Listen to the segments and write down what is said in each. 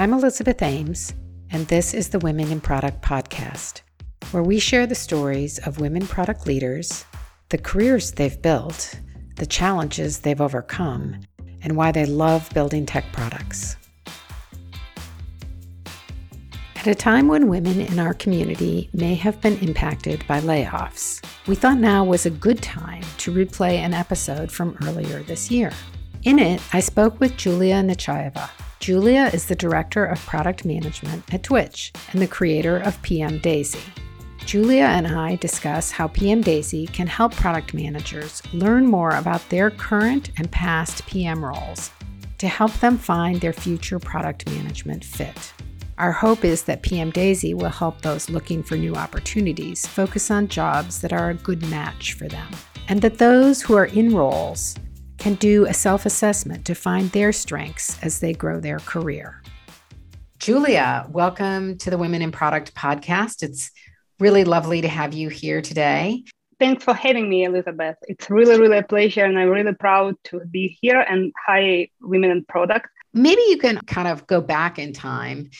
I'm Elizabeth Ames, and this is the Women in Product podcast, where we share the stories of women product leaders, the careers they've built, the challenges they've overcome, and why they love building tech products. At a time when women in our community may have been impacted by layoffs, we thought now was a good time to replay an episode from earlier this year. In it, I spoke with Julia Nechaeva. Julia is the Director of Product Management at Twitch and the creator of PM Daisy. Julia and I discuss how PM Daisy can help product managers learn more about their current and past PM roles to help them find their future product management fit. Our hope is that PM Daisy will help those looking for new opportunities focus on jobs that are a good match for them, and that those who are in roles can do a self assessment to find their strengths as they grow their career. Julia, welcome to the Women in Product podcast. It's really lovely to have you here today. Thanks for having me, Elizabeth. It's really, really a pleasure, and I'm really proud to be here and hi, Women in Product. Maybe you can kind of go back in time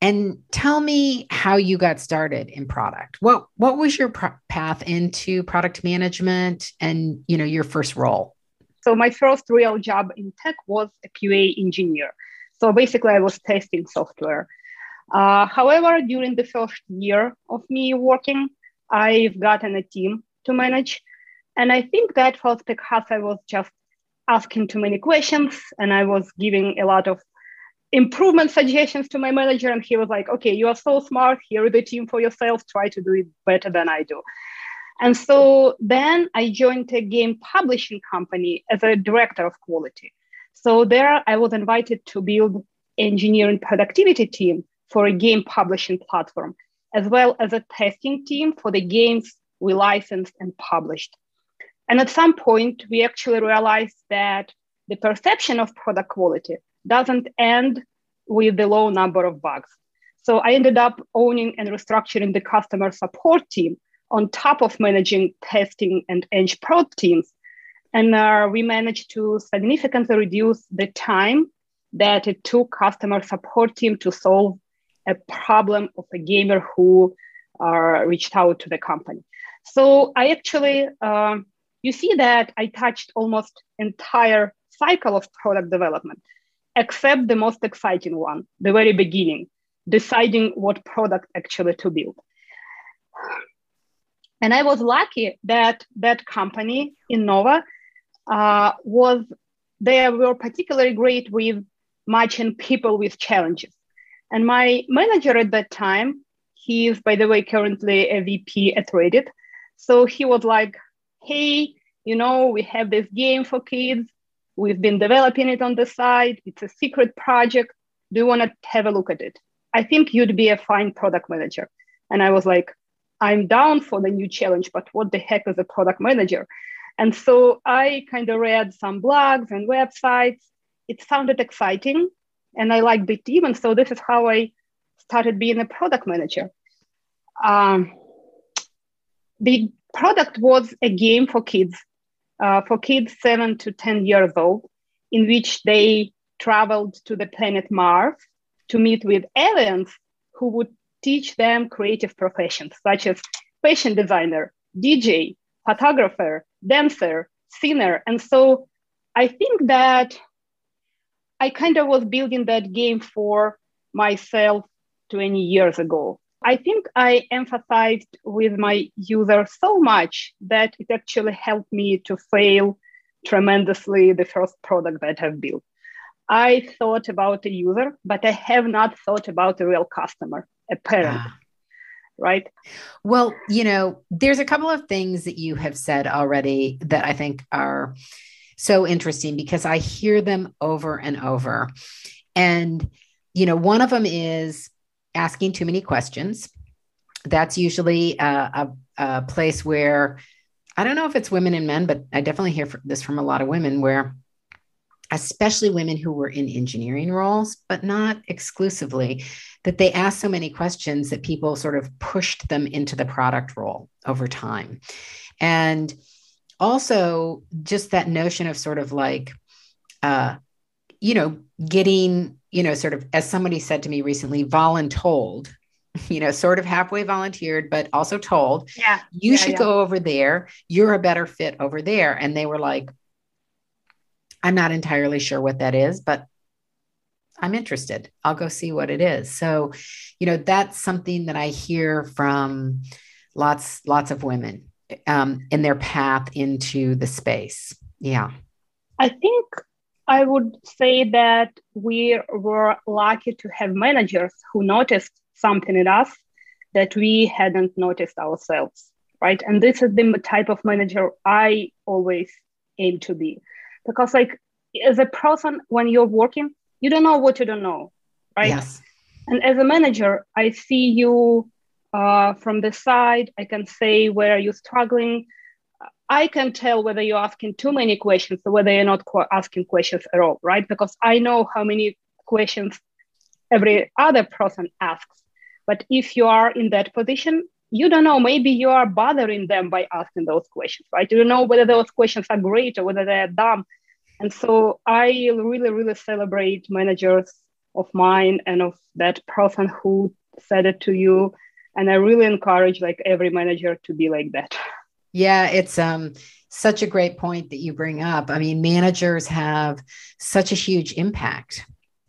and tell me how you got started in product. What what was your pro- path into product management and you know your first role? So my first real job in tech was a QA engineer. So basically, I was testing software. Uh, however, during the first year of me working, I've gotten a team to manage, and I think that was because I was just asking too many questions and I was giving a lot of improvement suggestions to my manager and he was like okay you are so smart here is the team for yourself try to do it better than i do and so then i joined a game publishing company as a director of quality so there i was invited to build engineering productivity team for a game publishing platform as well as a testing team for the games we licensed and published and at some point we actually realized that the perception of product quality doesn't end with the low number of bugs. So I ended up owning and restructuring the customer support team on top of managing testing and Eng Prod teams. And uh, we managed to significantly reduce the time that it took customer support team to solve a problem of a gamer who uh, reached out to the company. So I actually, uh, you see that I touched almost entire cycle of product development except the most exciting one, the very beginning, deciding what product actually to build. And I was lucky that that company, Innova, uh, was they were particularly great with matching people with challenges. And my manager at that time, he is, by the way, currently a VP at Reddit. So he was like, hey, you know, we have this game for kids. We've been developing it on the side. It's a secret project. Do you want to have a look at it? I think you'd be a fine product manager. And I was like, I'm down for the new challenge, but what the heck is a product manager? And so I kind of read some blogs and websites. It sounded exciting and I liked the team. And so this is how I started being a product manager. Um, the product was a game for kids uh, for kids seven to 10 years old, in which they traveled to the planet Mars to meet with aliens who would teach them creative professions such as fashion designer, DJ, photographer, dancer, singer. And so I think that I kind of was building that game for myself 20 years ago. I think I emphasized with my user so much that it actually helped me to fail tremendously the first product that I've built. I thought about the user, but I have not thought about the real customer, a parent. Ah. Right. Well, you know, there's a couple of things that you have said already that I think are so interesting because I hear them over and over. And, you know, one of them is asking too many questions. That's usually a, a, a place where I don't know if it's women and men, but I definitely hear this from a lot of women where especially women who were in engineering roles, but not exclusively, that they asked so many questions that people sort of pushed them into the product role over time. And also just that notion of sort of like, uh, you know, getting, you know, sort of, as somebody said to me recently, voluntold, you know, sort of halfway volunteered, but also told, yeah, you yeah, should yeah. go over there. You're a better fit over there. And they were like, I'm not entirely sure what that is, but I'm interested. I'll go see what it is. So, you know, that's something that I hear from lots, lots of women um, in their path into the space. Yeah. I think I would say that we were lucky to have managers who noticed something in us that we hadn't noticed ourselves, right? And this is the type of manager I always aim to be. Because, like, as a person, when you're working, you don't know what you don't know, right? Yes. And as a manager, I see you uh, from the side. I can say where are you're struggling. I can tell whether you're asking too many questions or whether you're not asking questions at all, right? Because I know how many questions every other person asks. But if you are in that position, you don't know. Maybe you are bothering them by asking those questions, right? You don't know whether those questions are great or whether they're dumb. And so I really, really celebrate managers of mine and of that person who said it to you. And I really encourage like every manager to be like that. Yeah, it's um such a great point that you bring up. I mean, managers have such a huge impact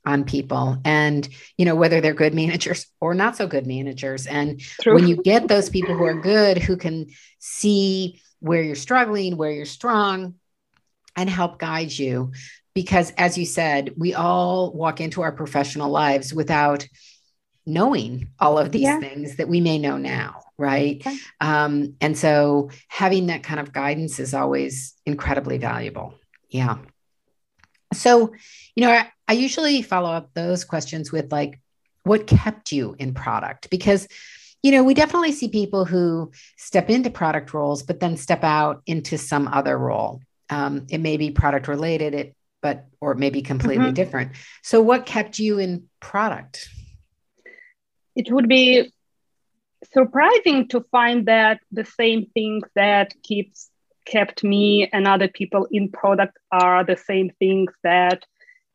on people and you know whether they're good managers or not so good managers and True. when you get those people who are good who can see where you're struggling where you're strong and help guide you because as you said we all walk into our professional lives without knowing all of these yeah. things that we may know now right okay. um, and so having that kind of guidance is always incredibly valuable yeah so you know I, usually follow up those questions with like what kept you in product? Because you know we definitely see people who step into product roles but then step out into some other role. Um, it may be product related it but or it may be completely mm-hmm. different. So what kept you in product? It would be surprising to find that the same things that keeps kept me and other people in product are the same things that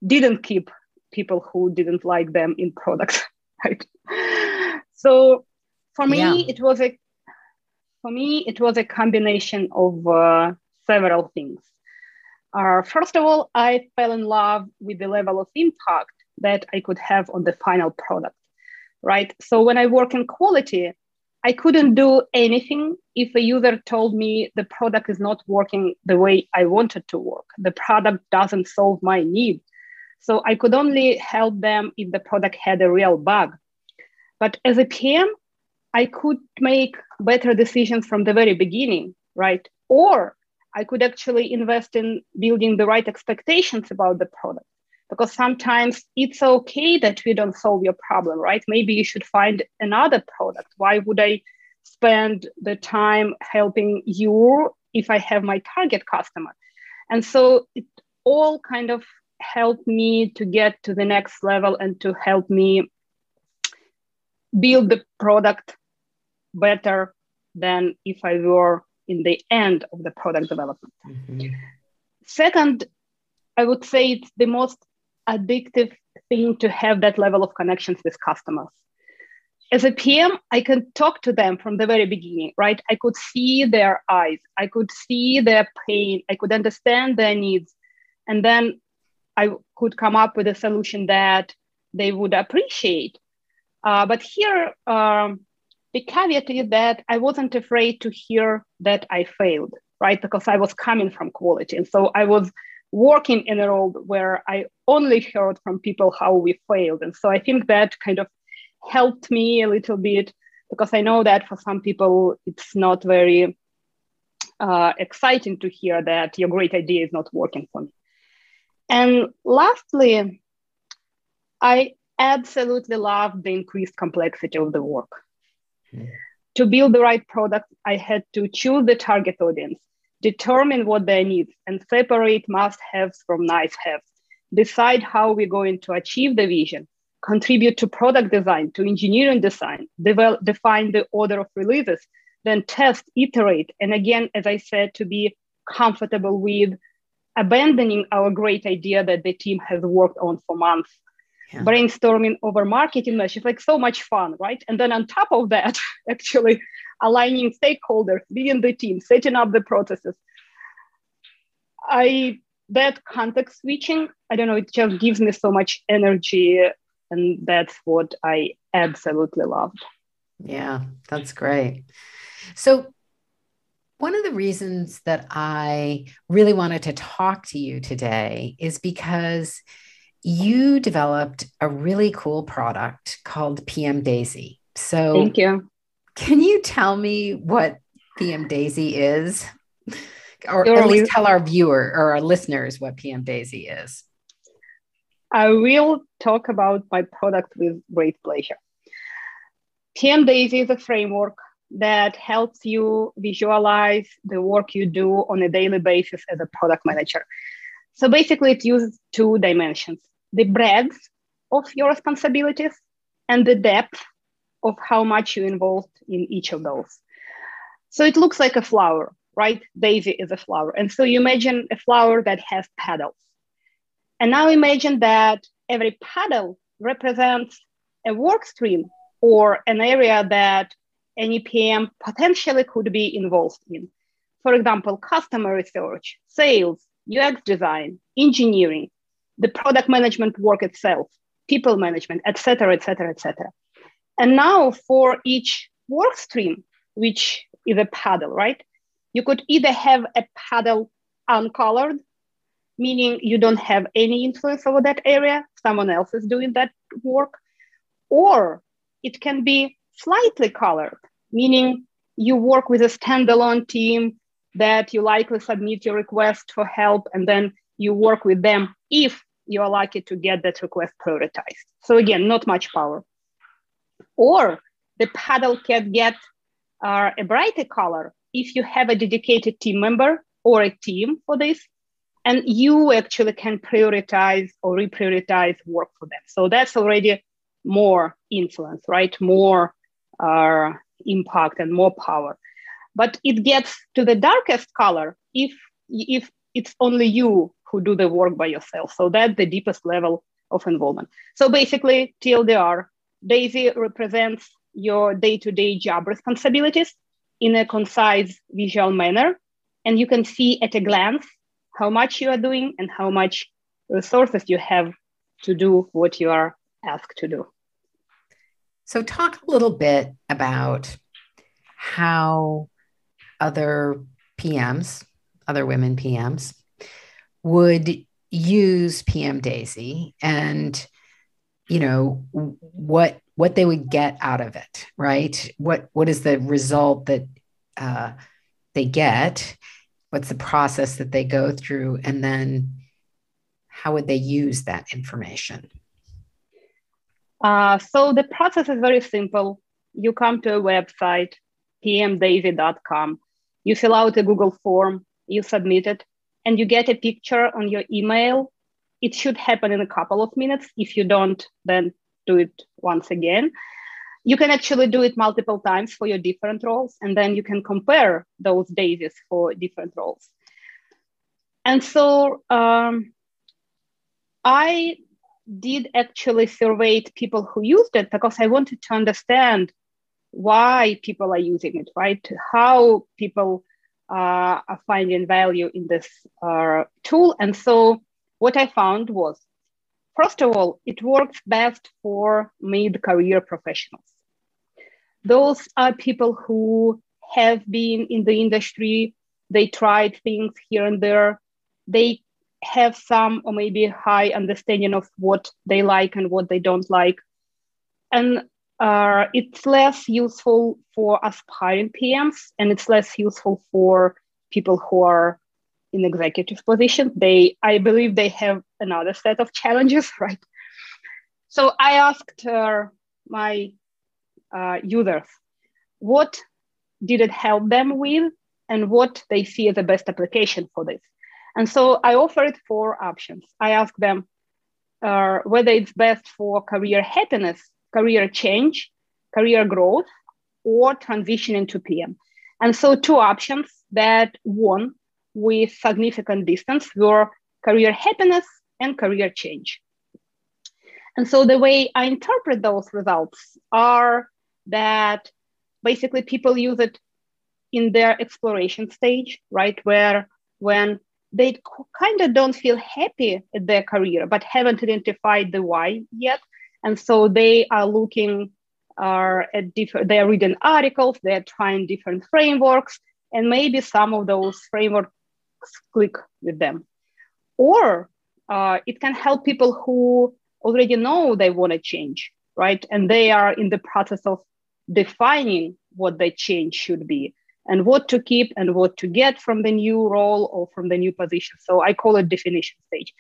didn't keep people who didn't like them in product right so for me yeah. it was a for me it was a combination of uh, several things uh, first of all i fell in love with the level of impact that i could have on the final product right so when i work in quality I couldn't do anything if a user told me the product is not working the way I wanted to work. The product doesn't solve my need. So I could only help them if the product had a real bug. But as a PM, I could make better decisions from the very beginning, right? Or I could actually invest in building the right expectations about the product because sometimes it's okay that we don't solve your problem, right? Maybe you should find another product. Why would I spend the time helping you if I have my target customer? And so it all kind of helped me to get to the next level and to help me build the product better than if I were in the end of the product development. Mm-hmm. Second, I would say it's the most addictive thing to have that level of connections with customers. As a PM, I can talk to them from the very beginning, right? I could see their eyes, I could see their pain, I could understand their needs. And then I could come up with a solution that they would appreciate. Uh, but here, um, the caveat is that I wasn't afraid to hear that I failed, right? Because I was coming from quality. And so I was working in a role where I only heard from people how we failed. And so I think that kind of helped me a little bit because I know that for some people it's not very uh, exciting to hear that your great idea is not working for me. And lastly, I absolutely love the increased complexity of the work. Mm. To build the right product, I had to choose the target audience determine what they need and separate must haves from nice haves, decide how we're going to achieve the vision, contribute to product design, to engineering design, develop, define the order of releases, then test, iterate, and again, as I said, to be comfortable with abandoning our great idea that the team has worked on for months, yeah. brainstorming over marketing messages, like so much fun, right? And then on top of that, actually aligning stakeholders within the team, setting up the processes. I that context switching, I don't know, it just gives me so much energy, and that's what I absolutely love. Yeah, that's great. So one of the reasons that I really wanted to talk to you today is because you developed a really cool product called PM Daisy. So, thank you. Can you tell me what PM Daisy is? Or at least tell our viewer or our listeners what PM Daisy is. I will talk about my product with great pleasure. PM Daisy is a framework that helps you visualize the work you do on a daily basis as a product manager. So basically, it uses two dimensions the breadth of your responsibilities and the depth of how much you're involved in each of those. So it looks like a flower, right? Daisy is a flower. And so you imagine a flower that has petals. And now imagine that every petal represents a work stream or an area that any PM potentially could be involved in. For example, customer research, sales, UX design, engineering, the product management work itself, people management, et cetera, et cetera, et cetera. And now for each work stream, which is a paddle, right? You could either have a paddle uncolored, meaning you don't have any influence over that area, someone else is doing that work, or it can be slightly colored, meaning you work with a standalone team that you likely submit your request for help and then you work with them if you are lucky to get that request prioritized. So again, not much power. Or the paddle can get uh, a brighter color if you have a dedicated team member or a team for this, and you actually can prioritize or reprioritize work for them. So that's already more influence, right? More uh, impact and more power. But it gets to the darkest color if if it's only you who do the work by yourself. So that's the deepest level of involvement. So basically, TLDR, Daisy represents your day-to-day job responsibilities in a concise visual manner. And you can see at a glance how much you are doing and how much resources you have to do what you are asked to do. So, talk a little bit about how other PMs, other women PMs, would use PM Daisy and you know what what they would get out of it, right? What what is the result that uh, they get? What's the process that they go through, and then how would they use that information? Uh, so the process is very simple. You come to a website, pmdaisy.com. You fill out a Google form, you submit it, and you get a picture on your email. It should happen in a couple of minutes. If you don't, then do it once again. You can actually do it multiple times for your different roles, and then you can compare those daisies for different roles. And so um, I did actually survey people who used it because I wanted to understand why people are using it, right? How people uh, are finding value in this uh, tool. And so what I found was, first of all, it works best for mid-career professionals. Those are people who have been in the industry, they tried things here and there, they have some or maybe high understanding of what they like and what they don't like. And uh, it's less useful for aspiring PMs and it's less useful for people who are in executive positions. They, I believe, they have another set of challenges, right? So I asked uh, my uh, users what did it help them with and what they see as the best application for this. And so I offered four options. I asked them uh, whether it's best for career happiness, career change, career growth, or transition into PM. And so two options that won with significant distance were career happiness and career change. And so the way I interpret those results are that basically people use it in their exploration stage, right? Where when they kind of don't feel happy at their career, but haven't identified the why yet. And so they are looking are at different, they're reading articles, they're trying different frameworks, and maybe some of those frameworks click with them. Or uh, it can help people who already know they want to change, right? And they are in the process of defining what the change should be and what to keep and what to get from the new role or from the new position. So I call it definition stage.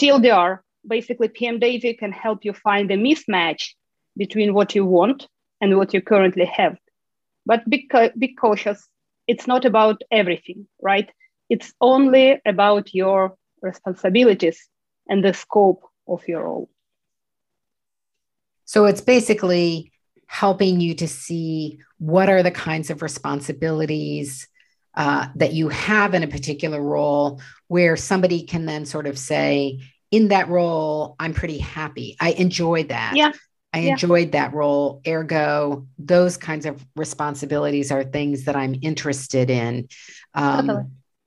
TLDR, basically PM Daisy can help you find the mismatch between what you want and what you currently have. But be, be cautious. It's not about everything, right? It's only about your responsibilities and the scope of your role. So it's basically helping you to see what are the kinds of responsibilities uh, that you have in a particular role where somebody can then sort of say, in that role, I'm pretty happy. I enjoyed that. Yeah. I yeah. enjoyed that role. Ergo, those kinds of responsibilities are things that I'm interested in. Um, totally.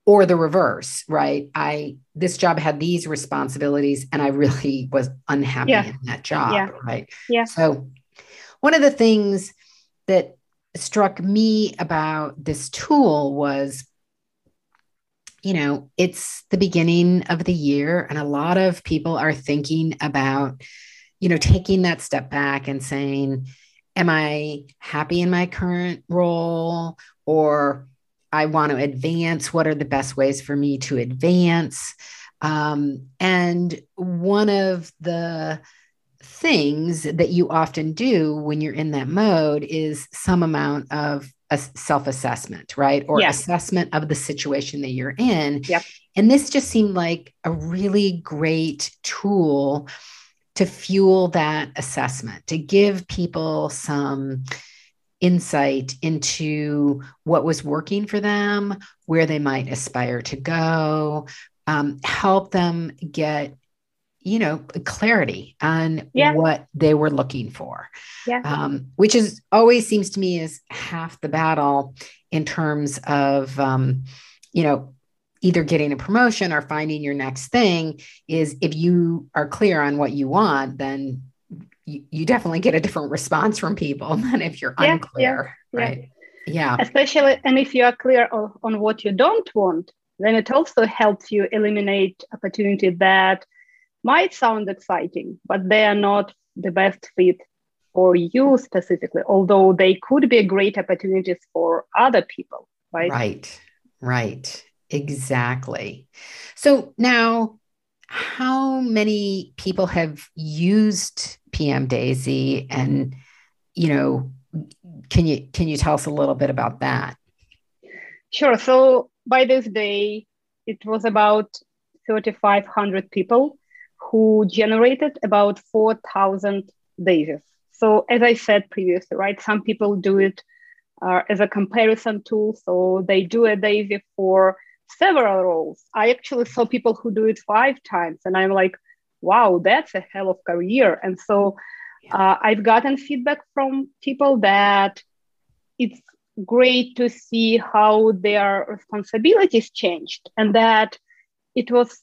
Or the reverse, right? I this job had these responsibilities, and I really was unhappy yeah. in that job, yeah. right? Yeah. So, one of the things that struck me about this tool was you know, it's the beginning of the year, and a lot of people are thinking about you know, taking that step back and saying, Am I happy in my current role? Or I want to advance. What are the best ways for me to advance? Um, and one of the things that you often do when you're in that mode is some amount of a self-assessment, right? Or assessment of the situation that you're in. Yep. And this just seemed like a really great tool to fuel that assessment, to give people some insight into what was working for them, where they might aspire to go, um, help them get you know clarity on yeah. what they were looking for yeah. um, which is always seems to me is half the battle in terms of um, you know either getting a promotion or finding your next thing is if you are clear on what you want, then you, you definitely get a different response from people than if you're yeah, unclear. Right. Yeah. yeah. Especially, and if you are clear on, on what you don't want, then it also helps you eliminate opportunity that might sound exciting, but they are not the best fit for you specifically, although they could be great opportunities for other people, right? Right, right. Exactly. So now, how many people have used PM Daisy, and you know, can you can you tell us a little bit about that? Sure. So by this day, it was about 3,500 people who generated about 4,000 daisies. So as I said previously, right, some people do it uh, as a comparison tool. So they do a daisy for several roles. I actually saw people who do it five times, and I'm like, wow, that's a hell of a career. And so uh, I've gotten feedback from people that it's great to see how their responsibilities changed, and that it was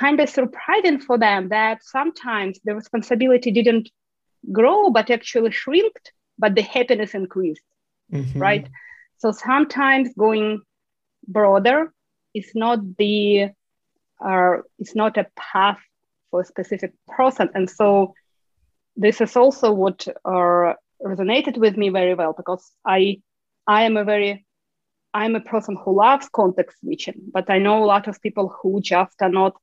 kind of surprising for them that sometimes the responsibility didn't grow but actually shrinked, but the happiness increased, mm-hmm. right? So sometimes going broader is not the uh, it's not a path for a specific person and so this is also what uh, resonated with me very well because i i am a very i'm a person who loves context switching but i know a lot of people who just are not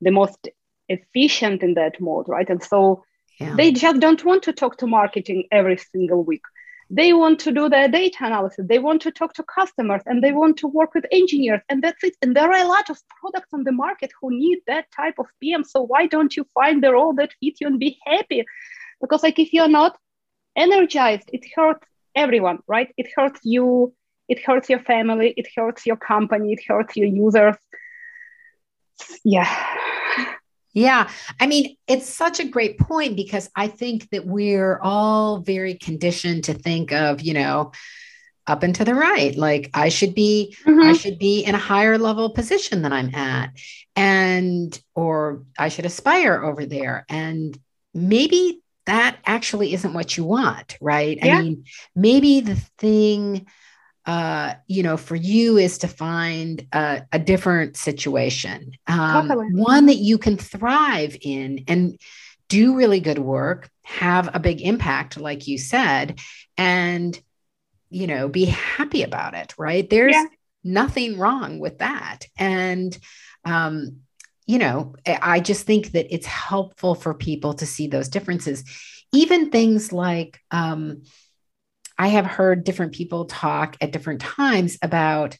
the most efficient in that mode right? And so yeah. they just don't want to talk to marketing every single week. They want to do their data analysis. They want to talk to customers and they want to work with engineers. And that's it. And there are a lot of products on the market who need that type of pm so why don't you find the role that fits you and be happy? Because like if you're not energized it hurts everyone right? It hurts you it hurts your family, it hurts your company, it hurts your users. Yeah. Yeah. I mean, it's such a great point because I think that we're all very conditioned to think of, you know, up and to the right like i should be mm-hmm. i should be in a higher level position than i'm at and or i should aspire over there and maybe that actually isn't what you want right yeah. i mean maybe the thing uh, you know, for you is to find a, a different situation, um, one that you can thrive in and do really good work, have a big impact, like you said, and you know, be happy about it, right? There's yeah. nothing wrong with that. And, um, you know, I just think that it's helpful for people to see those differences. Even things like, um, I have heard different people talk at different times about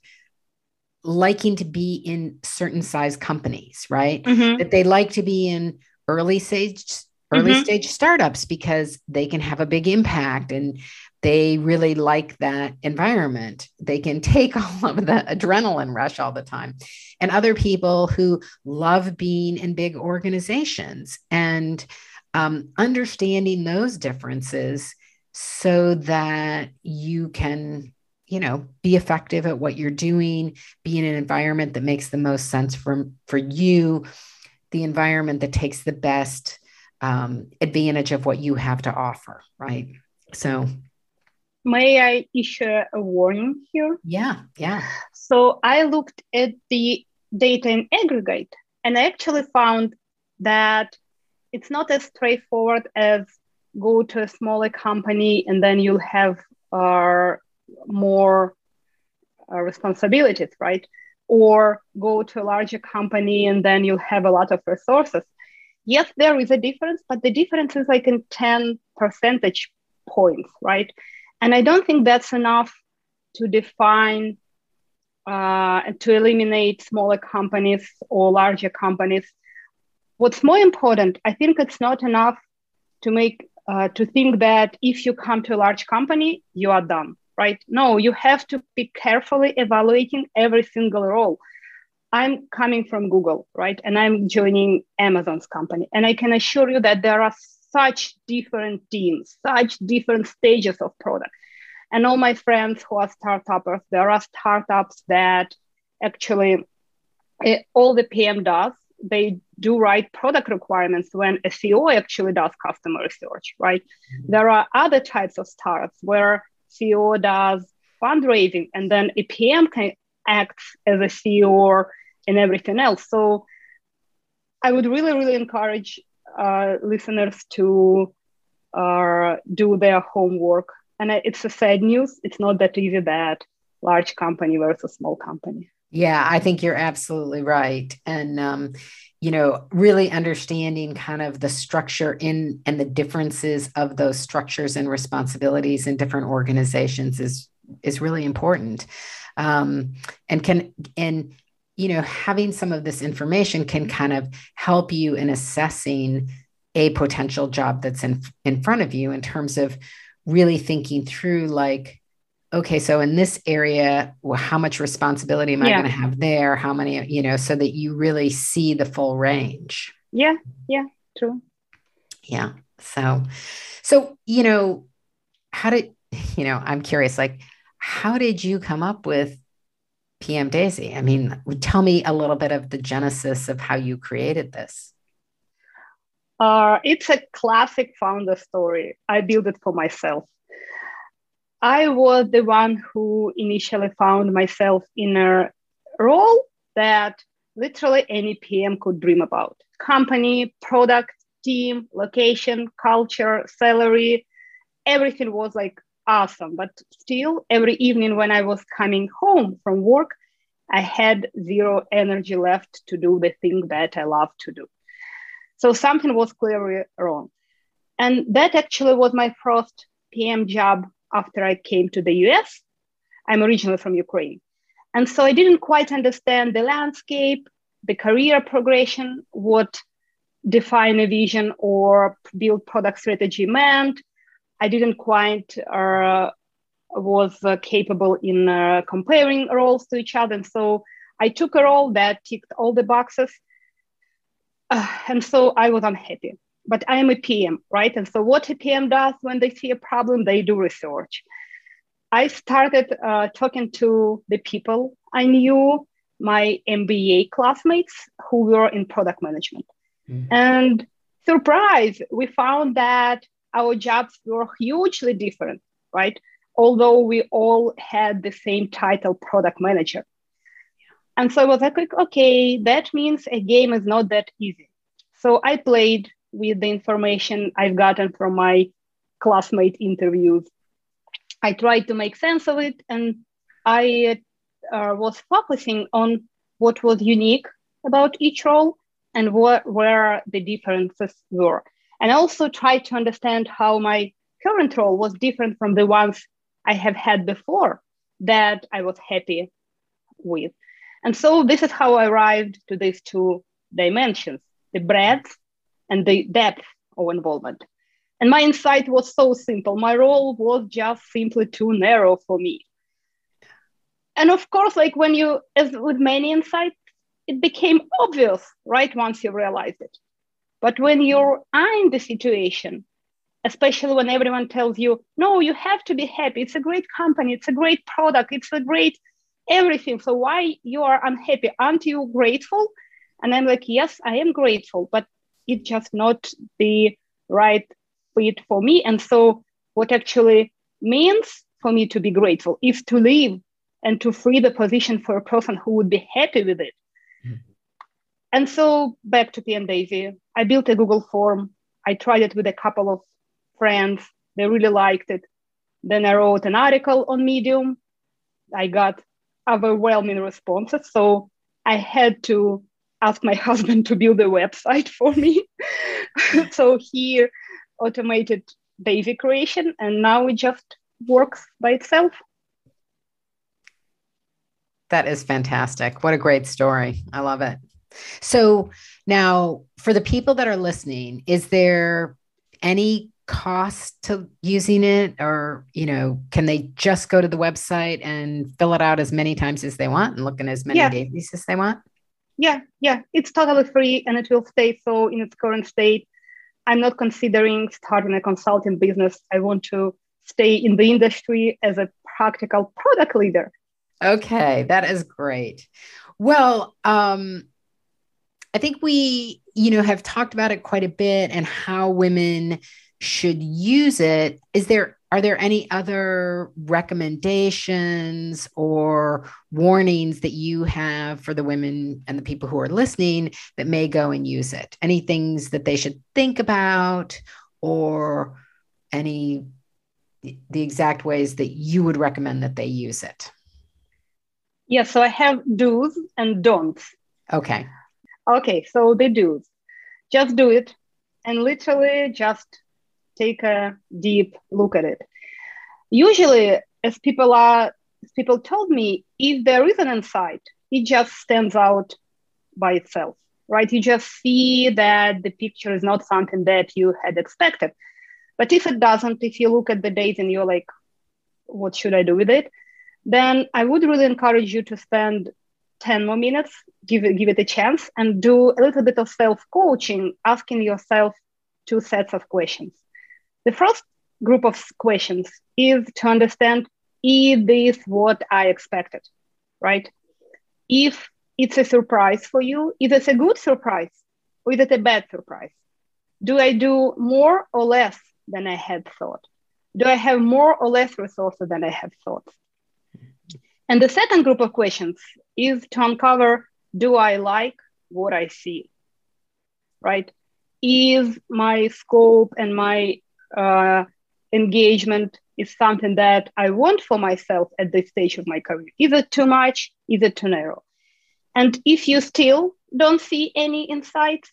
liking to be in certain size companies, right? Mm-hmm. That they like to be in early stage early mm-hmm. stage startups because they can have a big impact and they really like that environment. They can take all of the adrenaline rush all the time. And other people who love being in big organizations and um, understanding those differences so that you can you know be effective at what you're doing be in an environment that makes the most sense for for you the environment that takes the best um, advantage of what you have to offer right so May I issue a warning here? Yeah, yeah. So I looked at the data in aggregate and I actually found that it's not as straightforward as go to a smaller company and then you'll have uh, more uh, responsibilities, right? Or go to a larger company and then you'll have a lot of resources. Yes, there is a difference, but the difference is like in 10 percentage points, right? And I don't think that's enough to define uh, to eliminate smaller companies or larger companies. What's more important, I think it's not enough to make uh, to think that if you come to a large company, you are done, right? No, you have to be carefully evaluating every single role. I'm coming from Google, right? And I'm joining Amazon's company. And I can assure you that there are such different teams, such different stages of product. And all my friends who are startups, there are startups that actually eh, all the PM does, they do write product requirements when a CEO actually does customer research, right? Mm-hmm. There are other types of startups where CEO does fundraising and then a PM can act as a CEO and everything else. So I would really, really encourage uh, listeners to uh, do their homework. And it's a sad news. It's not that easy that large company versus small company. Yeah, I think you're absolutely right. And, um, you know, really understanding kind of the structure in and the differences of those structures and responsibilities in different organizations is is really important. Um, and can and you know, having some of this information can kind of help you in assessing a potential job that's in in front of you in terms of really thinking through like okay so in this area well, how much responsibility am i going to have there how many you know so that you really see the full range yeah yeah true yeah so so you know how did you know i'm curious like how did you come up with PM Daisy? I mean, tell me a little bit of the genesis of how you created this. Uh, it's a classic founder story. I built it for myself. I was the one who initially found myself in a role that literally any PM could dream about company, product, team, location, culture, salary. Everything was like awesome. But still, every evening when I was coming home from work, I had zero energy left to do the thing that I love to do. So something was clearly wrong. And that actually was my first PM job after I came to the US. I'm originally from Ukraine. And so I didn't quite understand the landscape, the career progression, what define a vision or build product strategy meant. I didn't quite uh, was uh, capable in uh, comparing roles to each other. And so I took a role that ticked all the boxes. Uh, and so I was unhappy. But I am a PM, right? And so what a PM does when they see a problem, they do research. I started uh, talking to the people I knew, my MBA classmates who were in product management. Mm-hmm. And surprise, we found that our jobs were hugely different, right? Although we all had the same title, product manager. And so I was like, okay, that means a game is not that easy. So I played with the information I've gotten from my classmate interviews. I tried to make sense of it, and I uh, was focusing on what was unique about each role and what, where the differences were. And also tried to understand how my current role was different from the ones I have had before that I was happy with. And so this is how I arrived to these two dimensions the breadth and the depth of involvement. And my insight was so simple. My role was just simply too narrow for me. And of course, like when you, as with many insights, it became obvious, right? Once you realized it. But when you're in the situation, especially when everyone tells you, no, you have to be happy. It's a great company. It's a great product. It's a great everything. So why you are unhappy? Aren't you grateful? And I'm like, yes, I am grateful, but it's just not the right fit for me. And so what actually means for me to be grateful is to leave and to free the position for a person who would be happy with it. Mm-hmm. And so back to PM Daisy, I built a Google form. I tried it with a couple of friends. They really liked it. Then I wrote an article on Medium. I got overwhelming responses. So I had to ask my husband to build a website for me. so he automated Daisy creation and now it just works by itself. That is fantastic. What a great story. I love it. So now for the people that are listening, is there any cost to using it or you know can they just go to the website and fill it out as many times as they want and look in as many yeah. days as they want yeah yeah it's totally free and it will stay so in its current state. I'm not considering starting a consulting business. I want to stay in the industry as a practical product leader. Okay that is great. Well um i think we you know have talked about it quite a bit and how women should use it. Is there are there any other recommendations or warnings that you have for the women and the people who are listening that may go and use it? Any things that they should think about or any the exact ways that you would recommend that they use it? Yes yeah, so i have do's and don'ts. Okay. Okay so the do's. Just do it and literally just take a deep look at it. Usually, as people are, as people told me, if there is an insight, it just stands out by itself, right? You just see that the picture is not something that you had expected. But if it doesn't, if you look at the data and you're like, what should I do with it? Then I would really encourage you to spend 10 more minutes, give it, give it a chance, and do a little bit of self coaching, asking yourself two sets of questions. The first group of questions is to understand is this what I expected, right? If it's a surprise for you, is it a good surprise or is it a bad surprise? Do I do more or less than I had thought? Do I have more or less resources than I had thought? And the second group of questions is to uncover do I like what I see? Right? Is my scope and my uh, engagement is something that I want for myself at this stage of my career. Is it too much? Is it too narrow? And if you still don't see any insights,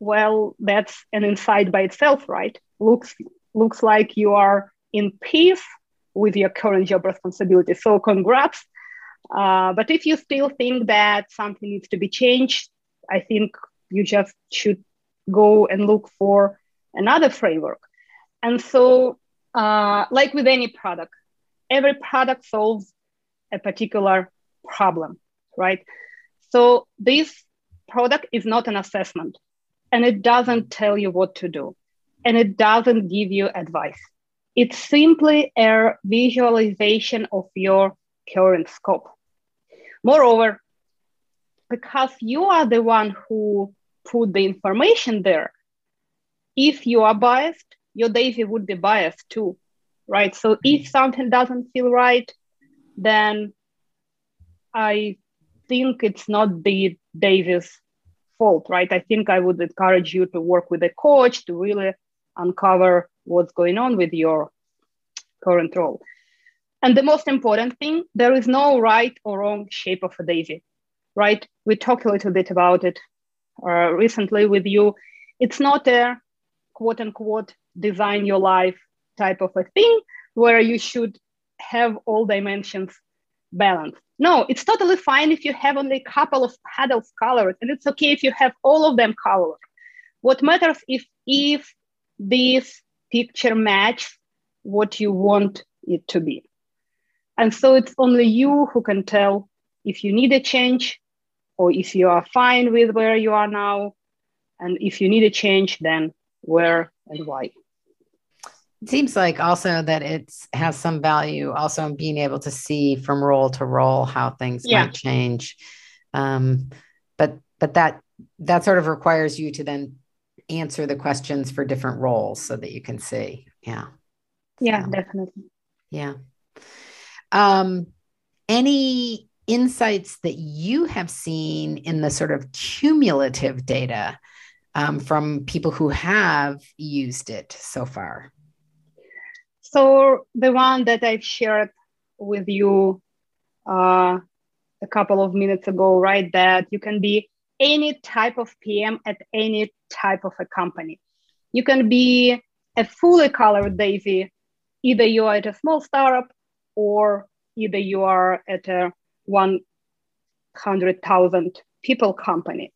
well, that's an insight by itself, right? Looks looks like you are in peace with your current job responsibility. So congrats. Uh, but if you still think that something needs to be changed, I think you just should go and look for another framework. And so, uh, like with any product, every product solves a particular problem, right? So this product is not an assessment and it doesn't tell you what to do and it doesn't give you advice. It's simply a visualization of your current scope. Moreover, because you are the one who put the information there, if you are biased, your Daisy would be biased too, right? So if something doesn't feel right, then I think it's not the Daisy's fault, right? I think I would encourage you to work with a coach to really uncover what's going on with your current role. And the most important thing, there is no right or wrong shape of a daisy, right? We talked a little bit about it uh, recently with you. It's not a quote unquote design your life type of a thing where you should have all dimensions balanced. No, it's totally fine if you have only a couple of petals colored, and it's okay if you have all of them colored. What matters if if this picture matches what you want it to be. And so it's only you who can tell if you need a change or if you are fine with where you are now. And if you need a change, then where and why. It seems like also that it has some value also in being able to see from role to role how things yeah. might change. Um, but but that that sort of requires you to then answer the questions for different roles so that you can see. Yeah. Yeah, so, definitely. Yeah. Um, any insights that you have seen in the sort of cumulative data um, from people who have used it so far? So, the one that I've shared with you uh, a couple of minutes ago, right? That you can be any type of PM at any type of a company. You can be a fully colored daisy, either you are at a small startup or either you are at a 100,000 people company.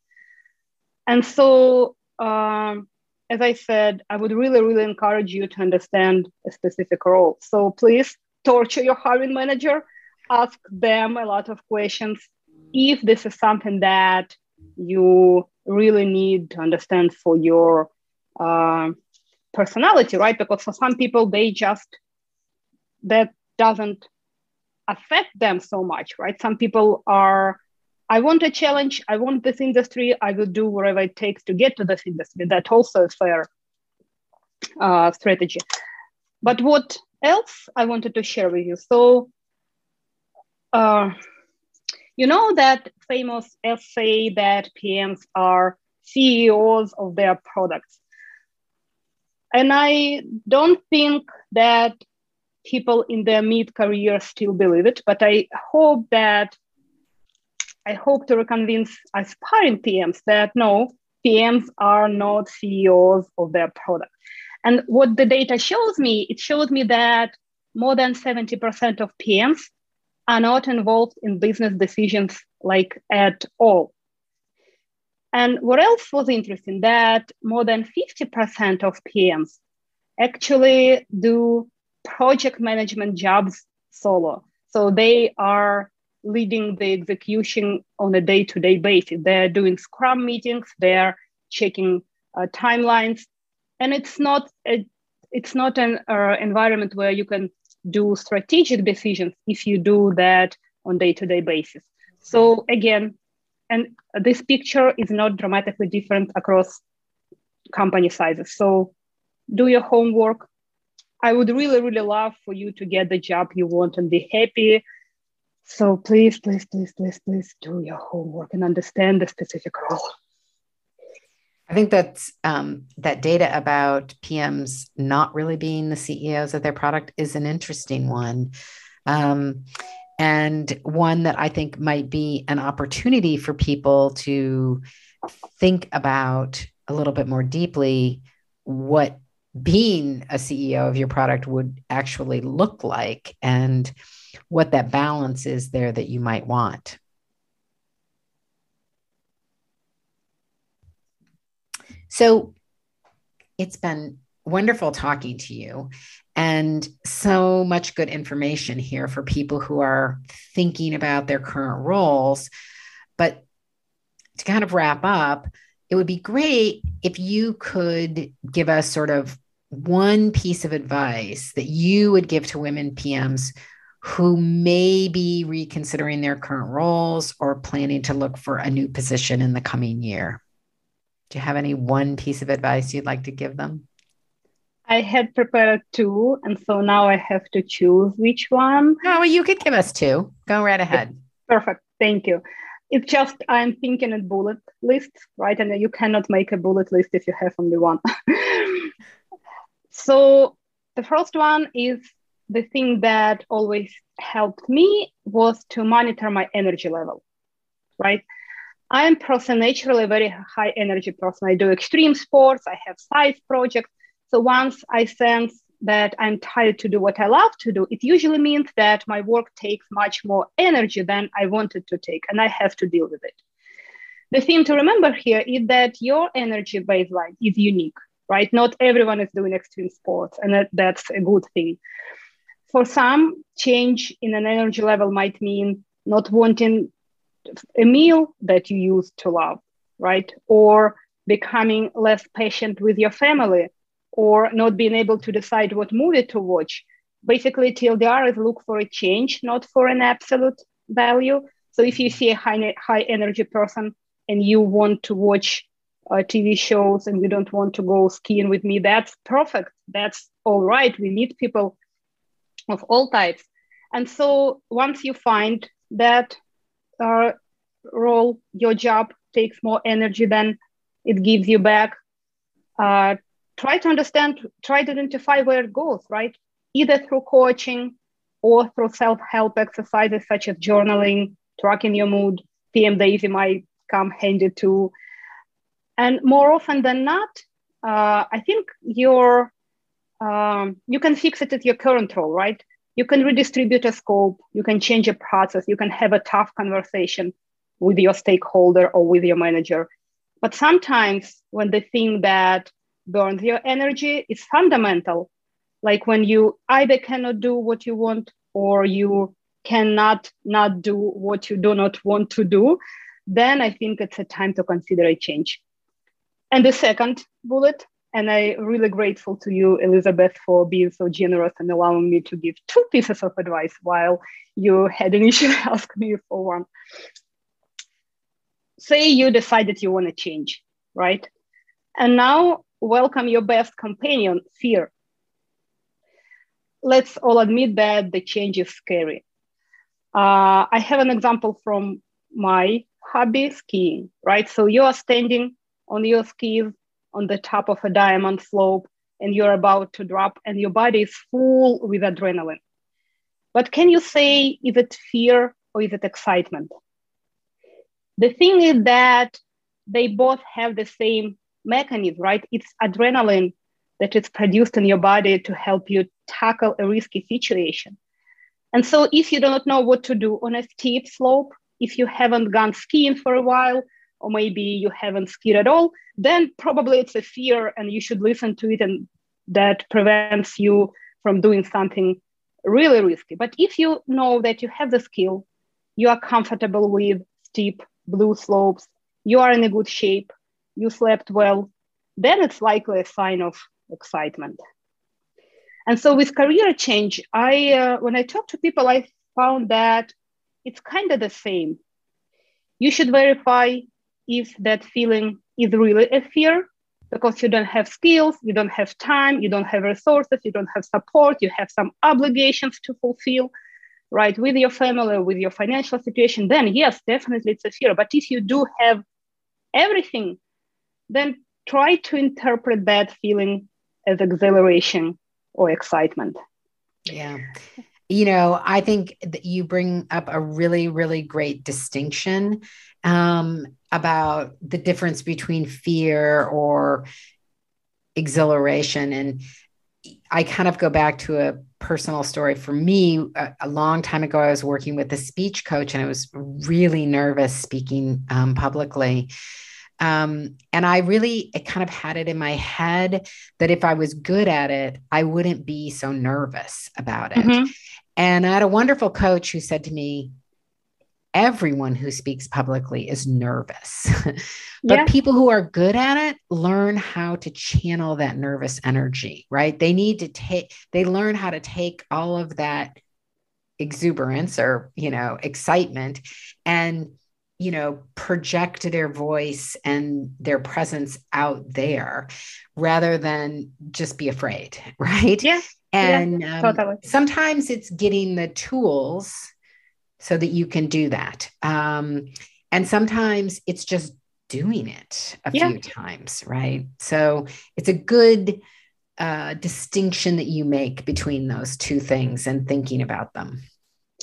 And so, um, as I said, I would really, really encourage you to understand a specific role. So please torture your hiring manager, ask them a lot of questions if this is something that you really need to understand for your uh, personality, right? Because for some people, they just, that doesn't affect them so much, right? Some people are, I want a challenge, I want this industry, I will do whatever it takes to get to this industry. That also a fair uh, strategy. But what else I wanted to share with you? So, uh, you know that famous essay that PMs are CEOs of their products. And I don't think that people in their mid career still believe it, but I hope that I hope to convince aspiring PMs that no, PMs are not CEOs of their product. And what the data shows me, it shows me that more than 70% of PMs are not involved in business decisions like at all. And what else was interesting that more than 50% of PMs actually do project management jobs solo. So they are leading the execution on a day-to-day basis. They're doing Scrum meetings, they're checking uh, timelines, and it's not a, it's not an uh, environment where you can do strategic decisions if you do that on day-to-day basis. So again, and this picture is not dramatically different across company sizes. So do your homework. I would really, really love for you to get the job you want and be happy. So please, please, please, please, please do your homework and understand the specific role. I think that's um, that data about PMs not really being the CEOs of their product is an interesting one. Um, and one that I think might be an opportunity for people to think about a little bit more deeply what being a CEO of your product would actually look like and what that balance is there that you might want. So it's been wonderful talking to you and so much good information here for people who are thinking about their current roles. But to kind of wrap up, it would be great if you could give us sort of one piece of advice that you would give to women PMs who may be reconsidering their current roles or planning to look for a new position in the coming year. Do you have any one piece of advice you'd like to give them? I had prepared two, and so now I have to choose which one. Oh, well, you could give us two. Go right ahead. Perfect. Thank you. It's just I'm thinking in bullet list, right? And you cannot make a bullet list if you have only one. so the first one is the thing that always helped me was to monitor my energy level, right? I am person naturally very high energy person. I do extreme sports. I have side projects. So once I sense that I'm tired to do what I love to do, it usually means that my work takes much more energy than I wanted to take, and I have to deal with it. The thing to remember here is that your energy baseline is unique, right? Not everyone is doing extreme sports, and that, that's a good thing. For some, change in an energy level might mean not wanting a meal that you used to love, right? Or becoming less patient with your family or not being able to decide what movie to watch. Basically, TLDR is look for a change, not for an absolute value. So if you see a high, high energy person and you want to watch uh, TV shows and you don't want to go skiing with me, that's perfect. That's all right. We need people of all types. And so once you find that uh, role, your job takes more energy than it gives you back, uh, try to understand, try to identify where it goes, right? Either through coaching or through self help exercises such as journaling, tracking your mood. PM Daisy might come handy too. And more often than not, uh, I think your um, you can fix it at your current role, right? You can redistribute a scope, you can change a process, you can have a tough conversation with your stakeholder or with your manager. But sometimes when the thing that burns your energy is fundamental. Like when you either cannot do what you want or you cannot not do what you do not want to do, then I think it's a time to consider a change. And the second bullet, and I'm really grateful to you, Elizabeth, for being so generous and allowing me to give two pieces of advice while you had initially asked me for one. Say you decided you want to change, right? And now welcome your best companion, fear. Let's all admit that the change is scary. Uh, I have an example from my hobby, skiing, right? So you are standing on your skis on the top of a diamond slope and you're about to drop and your body is full with adrenaline. But can you say, is it fear or is it excitement? The thing is that they both have the same mechanism, right? It's adrenaline that is produced in your body to help you tackle a risky situation. And so, if you do not know what to do on a steep slope, if you haven't gone skiing for a while, or maybe you haven't skied at all, then probably it's a fear and you should listen to it, and that prevents you from doing something really risky. But if you know that you have the skill, you are comfortable with steep blue slopes, you are in a good shape, you slept well, then it's likely a sign of excitement. And so with career change, I uh, when I talk to people, I found that it's kind of the same. You should verify if that feeling is really a fear because you don't have skills, you don't have time, you don't have resources, you don't have support, you have some obligations to fulfill, right, with your family, with your financial situation, then yes, definitely it's a fear. But if you do have everything then try to interpret that feeling as exhilaration or excitement. Yeah. You know, I think that you bring up a really, really great distinction um, about the difference between fear or exhilaration. And I kind of go back to a personal story for me. A, a, long time ago, I was working with a speech coach and I was really nervous speaking um, publicly Um, and I really it kind of had it in my head that if I was good at it, I wouldn't be so nervous about it. Mm-hmm. And I had a wonderful coach who said to me, everyone who speaks publicly is nervous. but yeah. people who are good at it learn how to channel that nervous energy, right? They need to take, they learn how to take all of that exuberance or, you know, excitement and, you know, project their voice and their presence out there rather than just be afraid, right? Yeah. And yeah, um, totally. sometimes it's getting the tools so that you can do that. Um, and sometimes it's just doing it a yeah. few times, right? So it's a good uh, distinction that you make between those two things and thinking about them.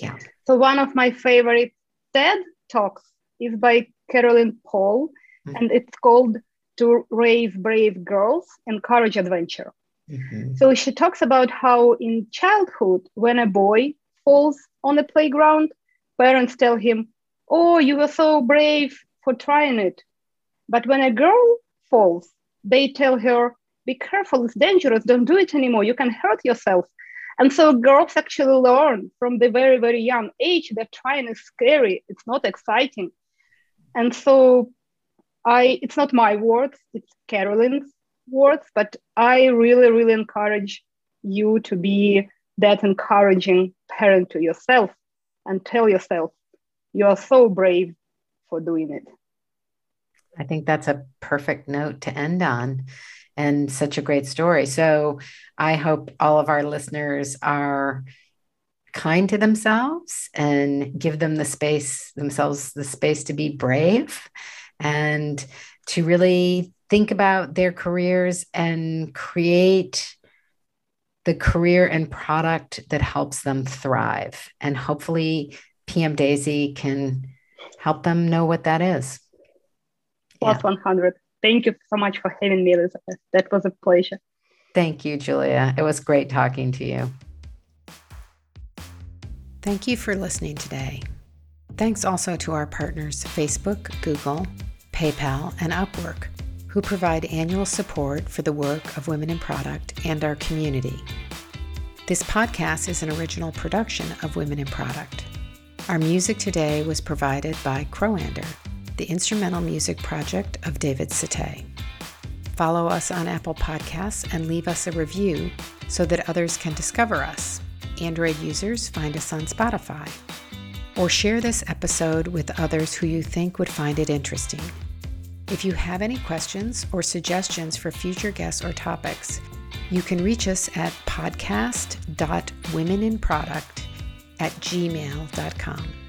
Yeah. So one of my favorite TED talks is by Carolyn Paul, mm-hmm. and it's called To Raise Brave Girls Encourage Adventure. Mm-hmm. So she talks about how in childhood, when a boy falls on a playground, parents tell him, Oh, you were so brave for trying it. But when a girl falls, they tell her, Be careful, it's dangerous, don't do it anymore, you can hurt yourself. And so girls actually learn from the very, very young age that trying is scary, it's not exciting. And so I it's not my words, it's Carolyn's words, but I really, really encourage you to be that encouraging parent to yourself and tell yourself you are so brave for doing it. I think that's a perfect note to end on and such a great story. So I hope all of our listeners are kind to themselves and give them the space themselves the space to be brave and to really think about their careers and create the career and product that helps them thrive. And hopefully, PM Daisy can help them know what that is. Plus yeah. 100. Thank you so much for having me, Elizabeth. That was a pleasure. Thank you, Julia. It was great talking to you. Thank you for listening today. Thanks also to our partners Facebook, Google, PayPal, and Upwork who provide annual support for the work of Women in Product and our community. This podcast is an original production of Women in Product. Our music today was provided by Crowander, the instrumental music project of David Szesztay. Follow us on Apple Podcasts and leave us a review so that others can discover us. Android users find us on Spotify. Or share this episode with others who you think would find it interesting. If you have any questions or suggestions for future guests or topics, you can reach us at podcast.womeninproduct at gmail.com.